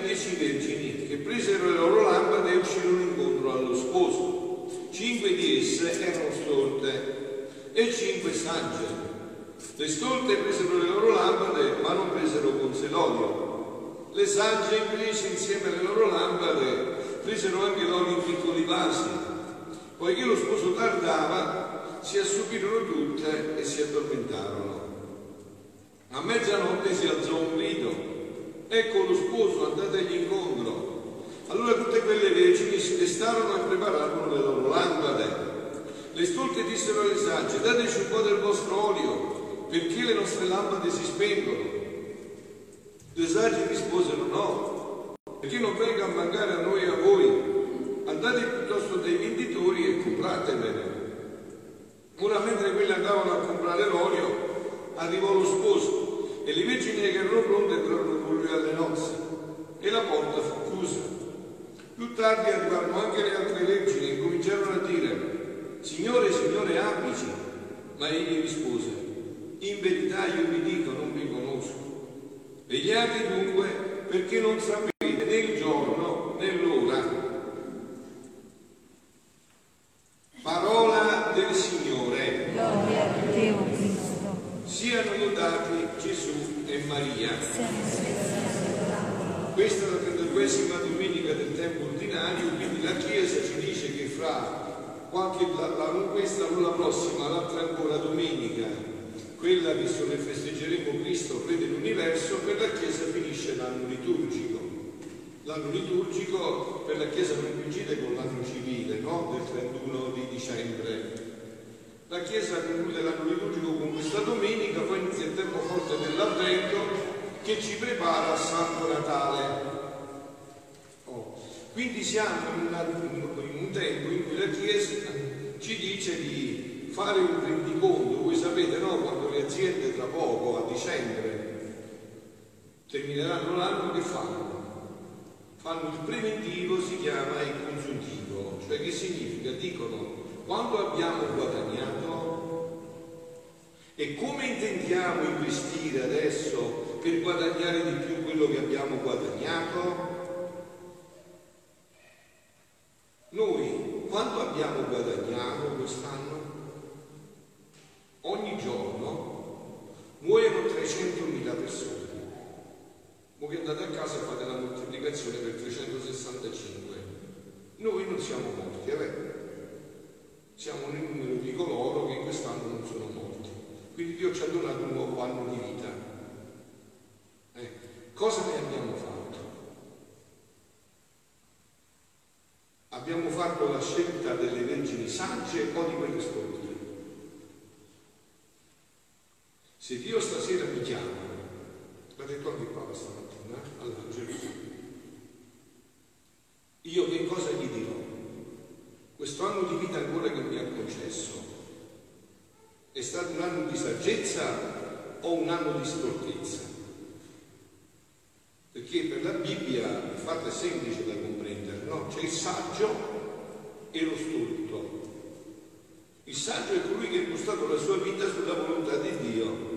dieci vergini che presero le loro lampade e uscirono incontro allo sposo. Cinque di esse erano stolte e cinque sagge. Le stolte presero le loro lampade ma non presero conse l'olio. Le sagge invece insieme alle loro lampade presero anche l'olio in piccoli vasi. Poiché lo sposo tardava, si assopirono tutte e si addormentarono. A mezzanotte si alzò un grido. Ecco lo sposo, andategli incontro. Allora tutte quelle vergini si destarono e prepararono le loro lampade. Le stolte dissero alle sagge, dateci un po' del vostro olio, perché le nostre lampade si spengono. Le sagge risposero no, perché non venga a mancare a noi e a voi. Andate piuttosto dai venditori e compratevene. Ora mentre quelli andavano a comprare l'olio, arrivò lo sposo e le vergini che erano pronte entrarono con lui alle nozze e la porta fu chiusa. Più tardi arrivarono anche le altre vergini e cominciarono a dire, Signore, Signore, aprici. Ma egli rispose, in verità io vi dico, non vi conosco. Vegliate dunque perché non sapete né il giorno né l'ora. Parola del Signore. Gloria a te, o Cristo. Siano lodati Gesù e Maria. Sempre Questa è la trentaduesima domenica del tempo ordinario, quindi Chiesa ci dice che fra qualche, la, la, questa, non prossima, l'altra ancora domenica, quella che ne festeggeremo Cristo, Re dell'universo, per la Chiesa finisce l'anno liturgico. L'anno liturgico per la Chiesa non coincide con l'anno civile, no? Del 31 di dicembre. La Chiesa conclude l'anno liturgico con questa domenica, poi inizia il tempo forte dell'Avvento che ci prepara al Santo Natale. Quindi siamo in, in un tempo in cui la Chiesa ci dice di fare un rendiconto. Voi sapete, no? Quando le aziende tra poco, a dicembre, termineranno l'anno, che fanno? Fanno il preventivo, si chiama il consuntivo. Cioè che significa? Dicono quanto abbiamo guadagnato e come intendiamo investire adesso per guadagnare di più quello che abbiamo guadagnato? 200.000 persone. Voi che andate a casa e fate la moltiplicazione per 365. Noi non siamo morti, eh è vero. Siamo nel numero di coloro che quest'anno non sono morti. Quindi Dio ci ha donato un nuovo anno di vita. Eh, cosa ne abbiamo fatto? Abbiamo fatto la scelta delle vergini sagge o di quelle stronze? Se Dio stasera mi chiama, l'ha detto anche Papa stamattina all'angelo, io che cosa gli dirò? Questo anno di vita ancora che mi ha concesso è stato un anno di saggezza o un anno di stoltezza? Perché per la Bibbia il fatto è semplice da comprendere, no? C'è il saggio e lo stolto. Il saggio è colui che ha impostato la sua vita sulla volontà di Dio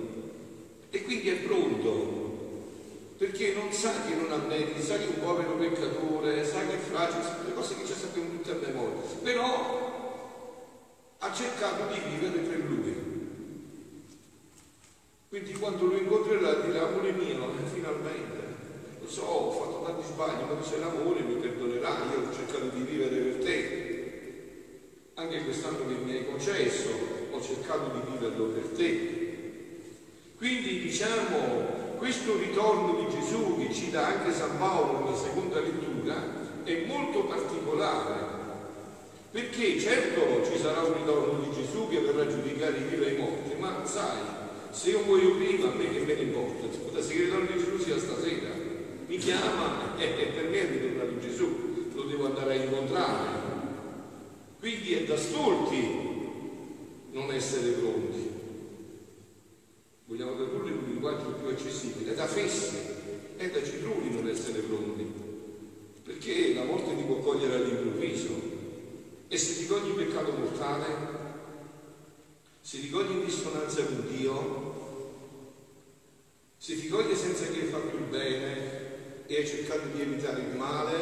e quindi è pronto perché non sa che non ha meriti, sa che è un povero peccatore, sa che è fragile, sono le cose che ci sappiamo tutte a memoria, però ha cercato di vivere per lui. Quindi quando lo incontrerà dirà, amore mio, eh, finalmente, lo so, ho fatto tanti sbagli, ma tu l'amore, mi perdonerai, io ho cercato di vivere per te. Anche quest'anno che mi hai concesso, ho cercato di viverlo per te. Diciamo, questo ritorno di Gesù che ci dà anche San Paolo nella seconda lettura è molto particolare, perché certo ci sarà un ritorno di Gesù che verrà a giudicare i vivi e i morti, ma sai, se io muoio prima, a me che me ne importa? Scusa, se il ritorno di Gesù sia stasera, mi chiama e per me è ritornato Gesù, lo devo andare a incontrare. Quindi è da stolti non essere pronti. Vogliamo tradurre in un linguaggio è da fessi, è da citrulli non essere pronti, perché la morte ti può cogliere all'improvviso e se ti cogli peccato mortale, se ti cogli in dissonanza con Dio, se ti coglie senza che hai fatto il bene e hai cercato di evitare il male,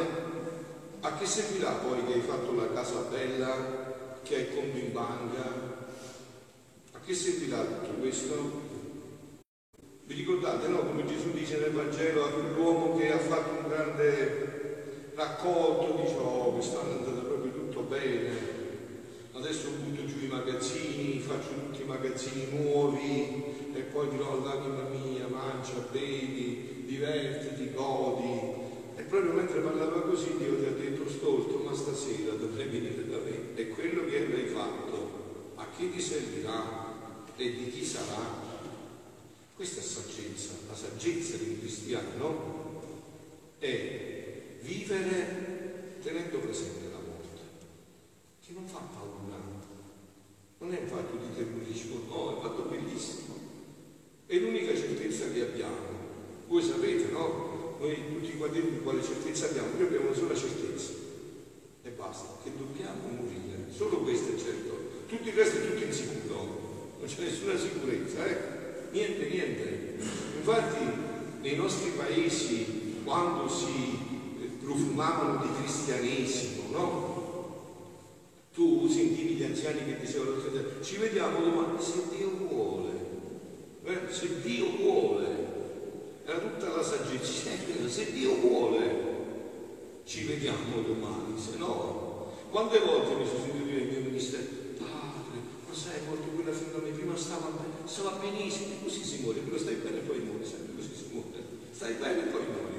a che servirà poi che hai fatto la casa bella, che hai il conto in banca? A che servirà tutto questo? Vi ricordate, no? Come Gesù dice nel Vangelo a quell'uomo che ha fatto un grande raccolto, dice, oh, quest'anno è andato proprio tutto bene, adesso butto giù i magazzini, faccio tutti i magazzini nuovi e poi dirò all'anima mia, mangia, bevi, divertiti, godi. E proprio mentre parlava così Dio ti ha detto, stolto, ma stasera dovrai venire da me e quello che avrai fatto, a chi ti servirà e di chi sarà? Questa è saggezza, la saggezza di un cristiano è vivere tenendo presente la morte, che non fa paura, non è un fatto di terrorismo, no, è un fatto bellissimo. È l'unica certezza che abbiamo. Voi sapete, no? Noi tutti qua dentro quale certezza abbiamo? Noi abbiamo una sola certezza e basta, che dobbiamo morire. Solo questo è certo. Tutto il resto è tutto insicuro, non c'è nessuna sicurezza, eh? Niente, niente. Infatti nei nostri paesi, quando si profumavano di cristianesimo, no? Tu sentivi gli anziani che dicevano, ci vediamo domani se Dio vuole, eh? se Dio vuole. Era tutta la saggezza, se Dio vuole ci vediamo domani, se no, quante volte mi sono sentito dire ai miei ministeri, sai, molto quella fino a me, prima stava, stava benissimo, e così si muore, però stai bene e poi muori, sempre così si muore, stai bene e poi muori.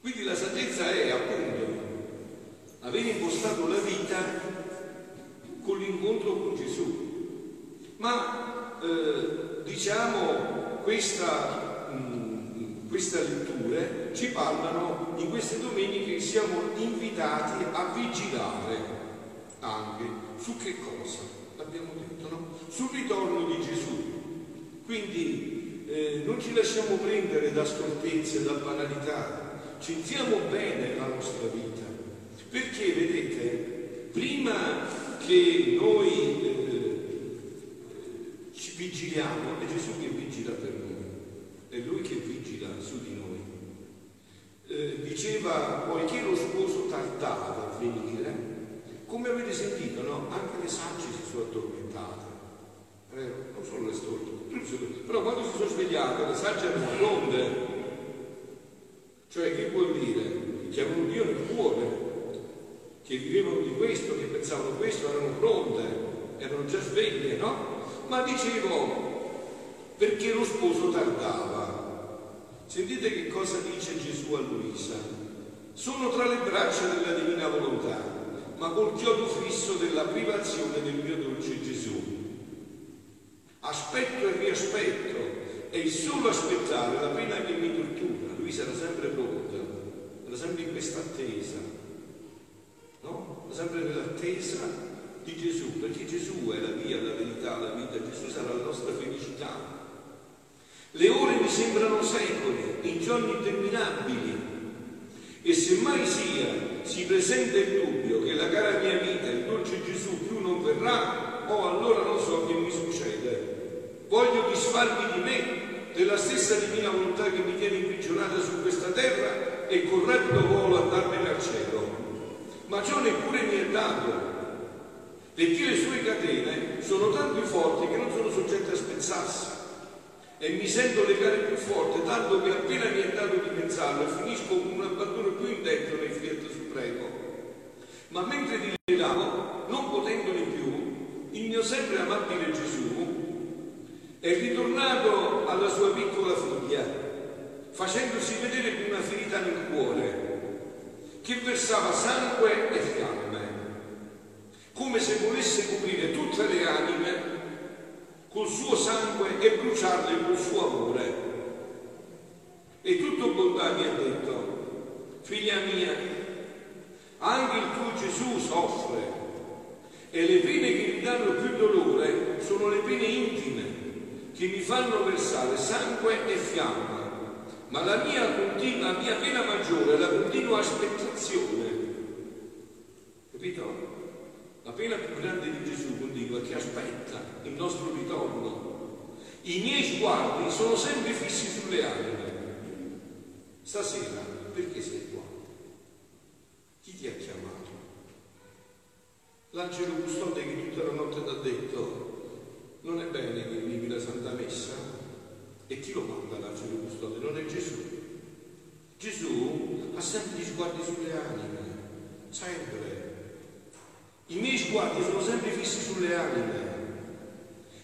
Quindi la saggezza è appunto aver impostato la vita con l'incontro con Gesù. Ma eh, diciamo questa, mh, queste letture ci parlano in queste domeniche siamo invitati a vigilare anche su che cosa? L'abbiamo detto, no? Sul ritorno di Gesù. Quindi eh, non ci lasciamo prendere da scortezze, da banalità, centriamo bene la nostra vita. Perché, vedete, prima che noi eh, ci vigiliamo, è Gesù che vigila per noi, è Lui che vigila su di noi. Eh, diceva, poiché lo sposo tardava a venire, come avete sentito, no? Anche le sagge si sono addormentate, eh, non solo le stolte, però quando si sono svegliate le sagge erano pronte. Cioè, che vuol dire? Che avevano Dio nel cuore, che vivevano di questo, che pensavano questo, erano pronte, erano già sveglie, no? Ma dicevo, perché lo sposo tardava. Sentite che cosa dice Gesù a Luisa. Sono tra le braccia della divina volontà ma col chiodo fisso della privazione del mio dolce Gesù. Aspetto e riaspetto, e il solo aspettare la pena che mi tortura. Lui sarà sempre pronta, era sempre in questa attesa, no? Sempre nell'attesa di Gesù, perché Gesù è la via, la verità, la vita, Gesù sarà la nostra felicità. Le ore mi sembrano secoli, in giorni interminabili, e se mai sia si presenta il dubbio che la cara mia vita, il dolce Gesù più non verrà, oh allora non so che mi succede. Voglio disfarmi di me, della stessa divina volontà che mi tiene imprigionata su questa terra e con rapido volo andarmene al cielo. Ma ciò neppure mi è dato, perché le sue catene sono tanto forti che non sono soggette a spezzarsi e mi sento legare più forte, tanto che appena mi è dato di pensarlo finisco con un abbandono più intento nel fiat supremo. Ma mentre dilegavo, non potendone più, il mio sempre amabile Gesù è ritornato alla sua piccola figlia, facendosi vedere con una ferita nel cuore, che versava sangue e fiamme, come se volesse coprire tutte le anime col suo sangue e bruciarle col suo amore. E tutto bontà mi ha detto, figlia mia, anche il tuo Gesù soffre E le pene che mi danno più dolore sono le pene intime, che mi fanno versare sangue e fiamma. Ma la mia, continua, la mia pena maggiore è la continua aspettazione. Capito? La pena più grande di Gesù, continua, che aspetta il nostro ritorno. I miei sguardi sono sempre fissi sulle anime. Stasera, perché sei qua? Chi ti ha chiamato? L'angelo custode che tutta la notte ti ha detto non è bene che vivi la Santa Messa e chi lo manda l'angelo custode? Non è Gesù. Gesù ha sempre gli sguardi sulle anime, sempre. I miei sguardi sono sempre fissi sulle anime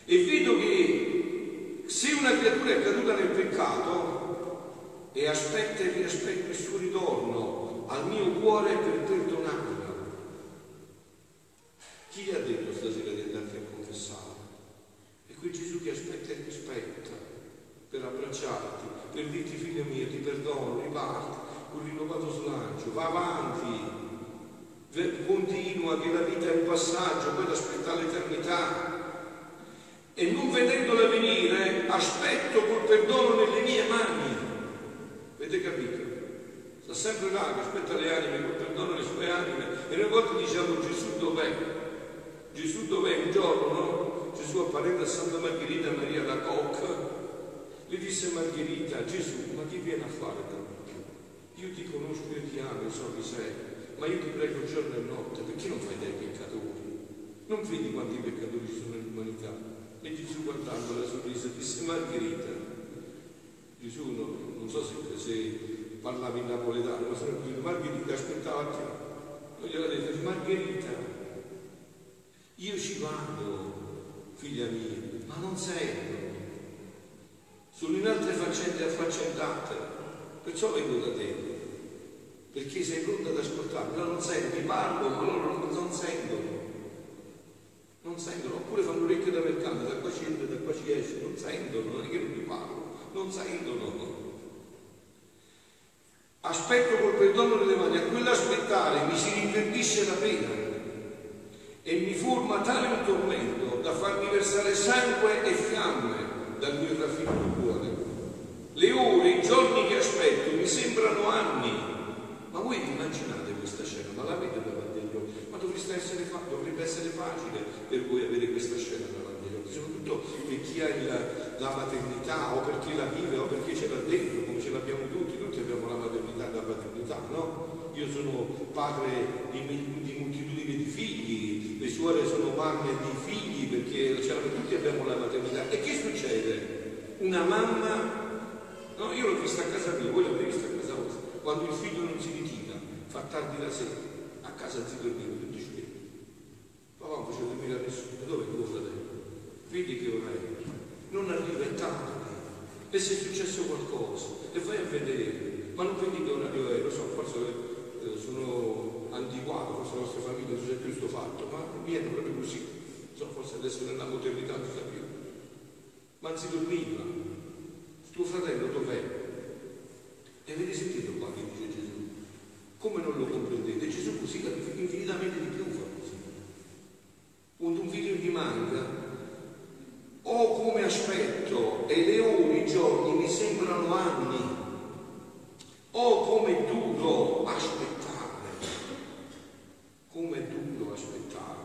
e vedo che se una creatura è caduta nel peccato e aspetta e riaspetta il suo ritorno al mio cuore per perdonarla, chi gli ha detto stasera di andarti a confessare? È quel Gesù che aspetta e rispetta per abbracciarti, per dirti figlio mio, ti perdono, riparti, un rinnovato slancio, va avanti, continua che la vita è un passaggio, poi aspetta l'eternità. E non vedendola venire, aspetto col perdono nelle mie mani. Avete capito? Sta sempre là che aspetta le anime col perdono nelle sue anime. E noi volte diciamo Gesù dov'è? Gesù dov'è un giorno, no? Gesù apparendo a Santa Margherita Maria da Koch, le disse Margherita, Gesù, ma chi viene a fare da Io ti conosco, io ti amo, io so chi sei, ma io ti prego giorno e notte, perché non fai dei peccatori? Non vedi quanti peccatori ci sono nell'umanità? E Gesù guardandola sorrise disse Margherita, Gesù no, non so se, se parlava in napoletano, ma sono così, Margherita aspettava te. Non gliela detto, Margherita, io ci vado, figlia mia, ma non sento. Sono in altre faccende affaccendate, perciò vengo da te, perché sei pronta ad ascoltarmi, loro non sentono, mi parlo, ma loro non sentono. Non sentono, oppure fanno orecchie da mercato, da qua ci entra, da qua ci esce, non sentono, non è che non mi parlo, non sentono. Aspetto col perdono delle mani, a quell'aspettare mi si rinverdisce la pena e mi forma tale un tormento da farmi versare sangue e fiamme da cui raffitto il cuore. Le ore, i giorni che aspetto mi sembrano anni. Ma voi immaginate questa scena, ma la vedete davanti agli occhi? Ma dovreste essere fa- dovrebbe essere facile per voi avere questa scena davanti agli occhi, soprattutto per chi ha il, la maternità o perché la vive o perché ce l'ha dentro, come ce l'abbiamo tutti, tutti abbiamo la maternità e la paternità, no? Io sono padre di, di moltitudini di figli, le suore sono mamme di figli perché tutti abbiamo la maternità. E che succede? Una mamma, no, io l'ho vista a casa mia, voi l'avete vista a casa vostra, quando il figlio non si ritira, fa tardi la sera, a casa si dormiva tutti i giorni. Papà non faceva dormire a nessuno, dove è tuo fratello? Vedi che ora è? Non arriva, è tardi. E se è successo qualcosa, e vai a vedere, ma non vedi che orario è, lo so, forse eh, sono antiquato, forse la nostra famiglia non c'è più questo fatto, ma viene proprio così. So, forse adesso nella modernità si più. Ma si dormiva. Tuo fratello dov'è? E avete sentito qua che dice Gesù? Come non lo comprendete? Gesù così infinitamente di più fa così. Quando un figlio gli manca, o come aspetto e le ore, i giorni mi sembrano anni, o come duro aspettare, come duro aspettare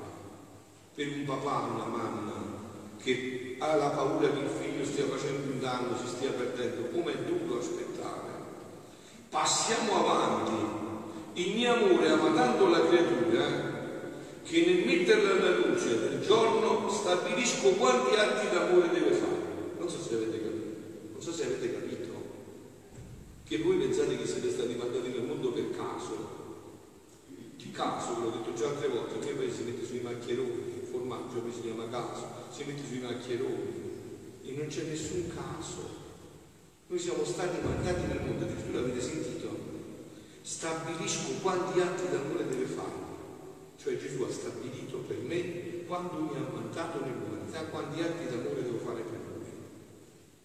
per un papà, una mamma che ha la paura che il figlio stia facendo un danno, si stia perdendo, come è duro aspettare. Passiamo avanti. Il mio amore ama tanto la creatura che nel metterla alla luce del giorno stabilisco quanti atti d'amore deve fare. Non so se avete capito, non so se avete capito che voi pensate che siete stati mandati nel mondo per caso. Di caso, ve l'ho detto già altre volte, mio paese si mette sui maccheroni, il formaggio poi si chiama caso, si mette sui maccheroni e non c'è nessun caso. Noi siamo stati mandati nel mondo, addirittura avete sentito? Stabilisco quanti atti d'amore deve fare. Cioè Gesù ha stabilito per me quando mi ha mandato nell'umanità quanti atti d'amore devo fare per lui.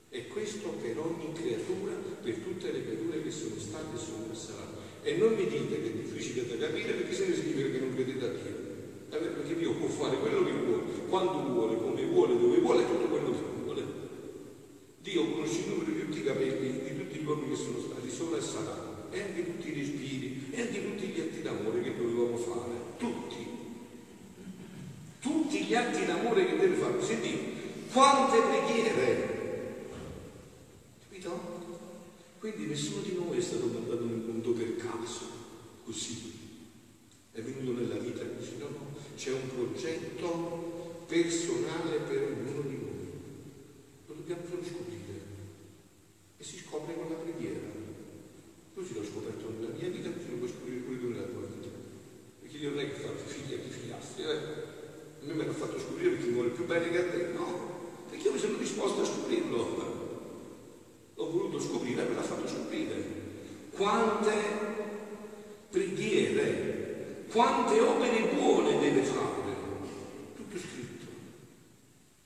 E questo per ogni creatura, per tutte le creature che sono state e sono e saranno. E non mi dite che è difficile da capire perché se ne significa che non credete a Dio. Perché Dio può fare quello che vuole, quando vuole, come vuole, dove vuole, tutto quello che vuole. Dio conosce il numero di tutti i capelli, di tutti gli uomini che sono stati, solo e saranno, e anche tutti i respiri, e anche tutti gli atti d'amore che dovevamo fare. Tutti. Tutti gli atti d'amore che deve fare. Senti, quante preghiere. Capito? Quindi nessuno di noi è stato mandato nel mondo per caso, così. È venuto nella vita così, no? no. C'è un progetto personale per ognuno di noi. Lo dobbiamo solo scoprire. E si scopre con la preghiera. Così l'ho scoperto nella mia vita, così lo puoi scoprire pure tu nella tua vita. Perché Dio non è che fa figli a chi figliastri, eh? A me me l'ha fatto scoprire perché mi vuole più bene che a te, no? Perché io mi sono disposto a scoprirlo. L'ho voluto scoprire e me l'ha fatto scoprire. Quante preghiere, quante opere buone deve fare. Tutto scritto.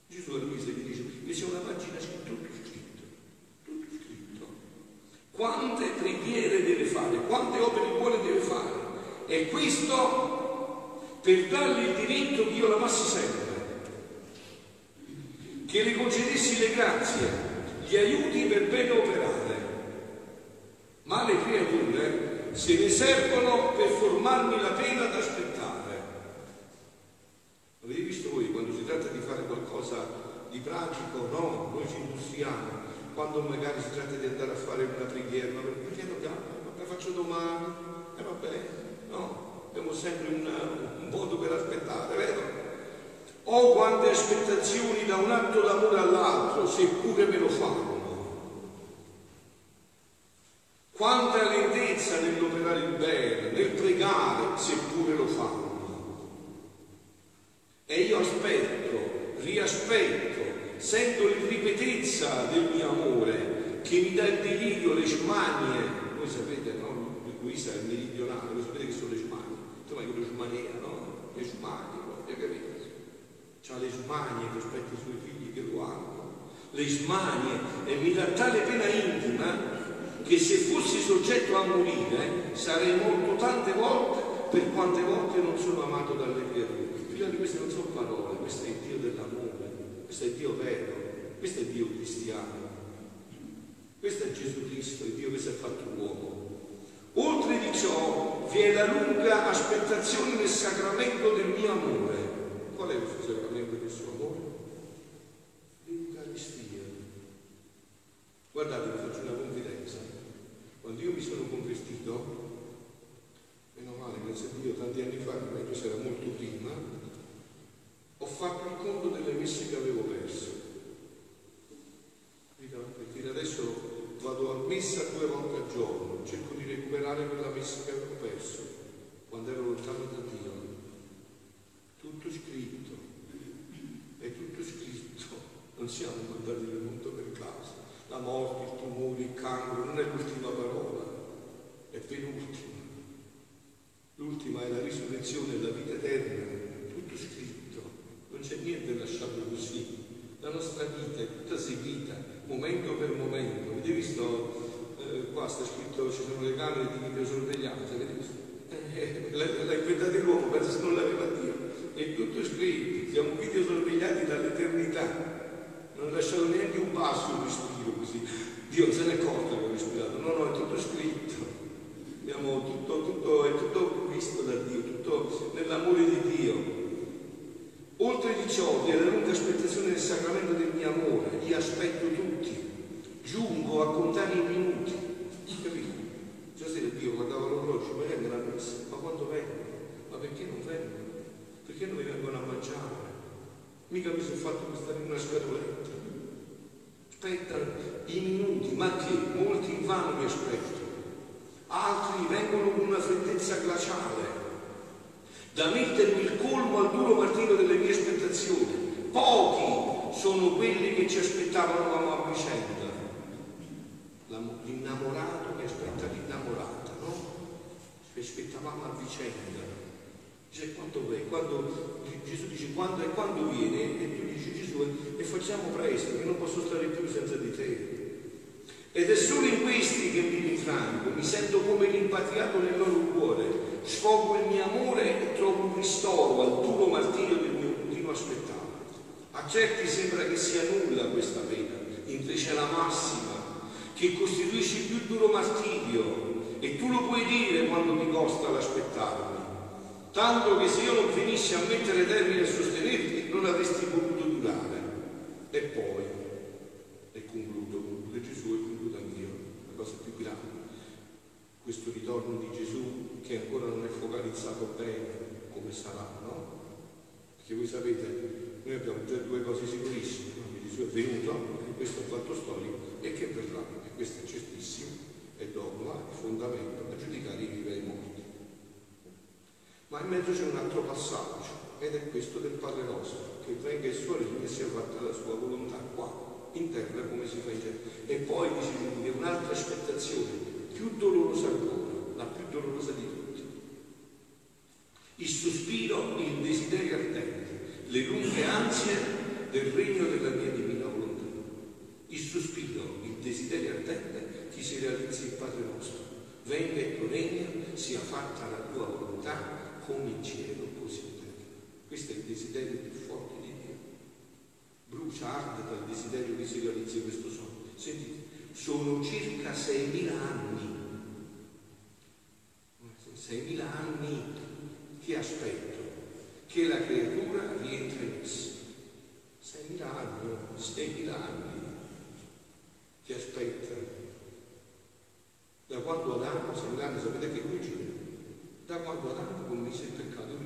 Gesù a Luisa gli dice, che c'è una pagina scritto, tutto scritto. Tutto scritto. Quante preghiere deve fare, quante opere buone deve fare. E questo per dargli il diritto che io l'amassi sempre che le concedessi le grazie, gli aiuti per bene operare. Ma le creature se ne servono per formarmi la pena da aspettare. Avete visto voi quando si tratta di fare qualcosa di pratico? No, noi ci industriamo. Quando magari si tratta di andare a fare una preghiera, ma perché dobbiamo? Domani. E eh, vabbè, no, abbiamo sempre un, un modo per aspettare, vero? Oh quante aspettazioni da un atto d'amore all'altro, seppure me lo fanno. Quanta lentezza nell'operare il bene, nel pregare, seppure lo fanno. E io aspetto, riaspetto, sento l'irripetezza del mio amore che mi dà il delirio, le smanie. Luisa è meridionale, voi sapete che sono le smanie. Insomma, quello smanea, no? Le smanie, proprio, capito? ha le smanie rispetto ai suoi figli che lo hanno, le smanie e mi dà tale pena intima che se fossi soggetto a morire sarei morto tante volte per quante volte non sono amato dalle creature. Figlioli, queste non sono parole, questo è il Dio dell'amore, questo è il Dio vero, questo è il Dio cristiano, questo è Gesù Cristo, il Dio che si è fatto uomo. Oltre di ciò vi è la lunga aspettazione nel sacramento del mio amore Qual è il sacramento del suo amore? L'Eucaristia. Guardate, vi faccio una confidenza. Quando io mi sono convertito, meno male, grazie a Dio, tanti anni fa, ma questo era molto prima, ho fatto il conto delle messe che avevo perso. Perché adesso vado a messa due volte al giorno, cerco di recuperare quella messa che avevo perso quando ero lontano da Dio tutto scritto, è tutto scritto, non siamo mandati nel mondo per caso. La morte, il tumore, il cancro non è l'ultima parola, è penultima. L'ultima è la risurrezione e la vita eterna, tutto scritto, non c'è niente lasciato così. La nostra vita è tutta seguita, momento per momento. Avete visto, qua sta scritto, ci sono le camere di videosorveglianza, avete visto? Eh, l'ha inventato l'uomo, pensa se non l'aveva Dio è tutto scritto, siamo video sorvegliati dall'eternità, non lasciato neanche un passo un respiro così, Dio se ne è accorto che ho respirato, no, no, è tutto scritto, Abbiamo tutto, tutto, è tutto visto da Dio, tutto nell'amore di Dio. Oltre di ciò, vi è la lunga aspettazione del sacramento del mio amore, io aspetto tutti, giungo a contare i minuti, capito? Stasera Dio guardava l'orologio, ma vengono a messa, ma quando vengono? Ma perché non vengono? perché non mi vengono a mangiare? Mica mi sono fatto stare in una scatoletta. Aspetta i minuti, ma che? Molti in vano mi aspettano. Altri vengono con una freddezza glaciale, da mettermi il colmo al duro martino delle mie aspettazioni. Pochi sono quelli che ci aspettavano a vicenda. L'innamorato che aspetta l'innamorata, no? Ci aspettavamo a vicenda Dice quando è? Quando, Gesù dice quando è quando viene e tu dici Gesù e facciamo presto, che non posso stare più senza di te. Ed è solo in questi che mi rinfranco, mi sento come rimpatriato nel loro cuore, sfogo il mio amore e trovo un ristoro al duro martirio del mio continuo aspettare. A certi sembra che sia nulla questa pena, invece è la massima, che costituisce il più duro martirio e tu lo puoi dire quando ti costa l'aspettarmi. Tanto che se io non finissi a mettere termine a sostenerti non avresti potuto durare. E poi, e concludo, conclude Gesù e concludo anch'io, la cosa più grande, questo ritorno di Gesù che ancora non è focalizzato bene come sarà, no? Perché voi sapete, noi abbiamo già due cose sicurissime, no? Gesù è venuto, questo è un fatto storico e che verrà, e questo è certissimo, è dogma, è fondamento a giudicare i vivi e i morti. Ma in mezzo c'è un altro passaggio, ed è questo del Padre nostro, che venga il suo regno e sia fatta la sua volontà qua, in terra come si fa in cielo. E poi dice lui, è un'altra aspettazione, più dolorosa ancora, la più dolorosa di tutte. Il sospiro, il desiderio ardente, le lunghe ansie del regno della mia divina volontà. Il sospiro, il desiderio ardente, chi si realizzi il Padre nostro. Venga il tuo regno, sia fatta la tua volontà, come in cielo, così terra. Questo è il desiderio più forte di Dio. Brucia, arde dal desiderio che si realizzi questo sogno. Sentite, sono circa 6.000 anni. 6.000 anni che aspetto che la creatura rientri in esso. 6.000 anni, 6.000 anni che aspetta. Da quando Adamo, 6.000 anni, sapete che coincide? Da quando Adamo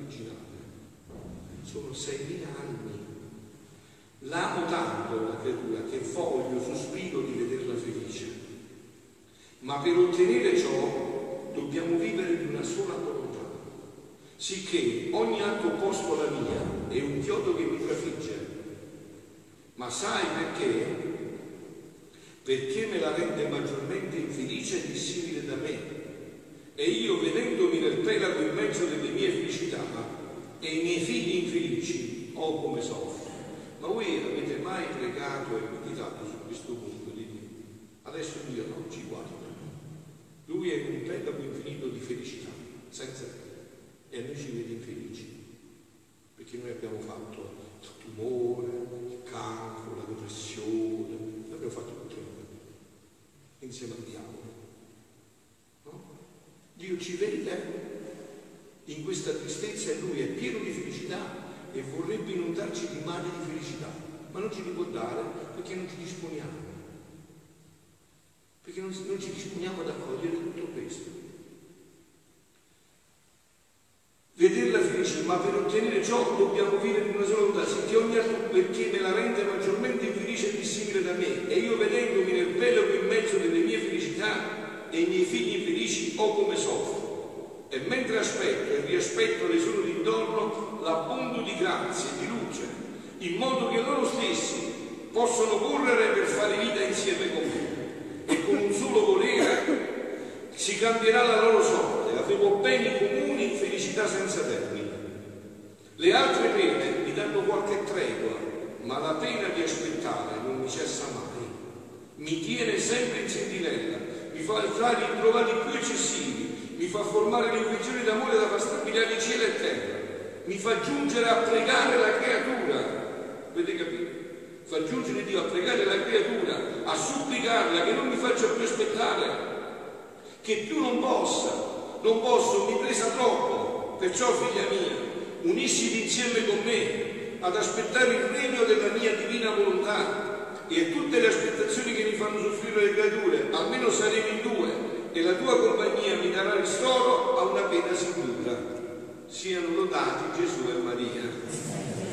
originale. Sono 6.000 anni. L'amo tanto la creatura che voglio, sospiro di vederla felice. Ma per ottenere ciò dobbiamo vivere di una sola volontà, sicché ogni atto opposto alla mia è un chiodo che mi trafigge. Ma sai perché? Perché me la rende maggiormente infelice e dissimile da me. E io, vedendomi nel pelago in mezzo delle mie felicità e i miei figli infelici, oh come soffro. Ma voi avete mai pregato e meditato su questo punto di Dio? Adesso Dio non ci guarda. Lui è un pelago infinito di felicità, senza fine. E a noi ci vede infelici. Perché noi abbiamo fatto il tumore, il cancro, la depressione, noi abbiamo fatto tutto insieme al diavolo. Dio ci vede in questa tristezza e Lui è pieno di felicità e vorrebbe inondarci di mare di felicità, ma non ci li può dare perché non ci disponiamo. Perché non, non ci disponiamo ad accogliere tutto questo. Vederla felice, ma per ottenere ciò dobbiamo vivere in una sola volontà, sentire ogni altro perché me la rende maggiormente infelice e dissimile da me. E io vedendomi nel pelo in mezzo delle mie felicità e i miei figli infelici, ho come soffro. E mentre aspetto e riaspetto le sono d'intorno, l'abbondo di grazia e di luce, in modo che loro stessi possono correre per fare vita insieme con me. E con un solo volere si cambierà la loro sorte, avremo beni comuni, felicità senza termine. Le altre pene mi danno qualche tregua, ma la pena di aspettare non mi cessa mai. Mi tiene sempre in sentinella, mi fa entrare in provati più eccessivi, mi fa formare l'invenzione d'amore da far stabilire cielo e terra, mi fa giungere a pregare la creatura. Avete capito? Fa giungere Dio a pregare la creatura, a supplicarla che non mi faccia più aspettare, che più non possa, non posso, mi presa troppo. Perciò, figlia mia, unisciti insieme con me ad aspettare il regno della mia divina volontà e tutte le aspettazioni che mi fanno soffrire le creature, almeno saremo in due e la tua compagnia mi darà ristoro a una pena sicura. Siano lodati Gesù e Maria.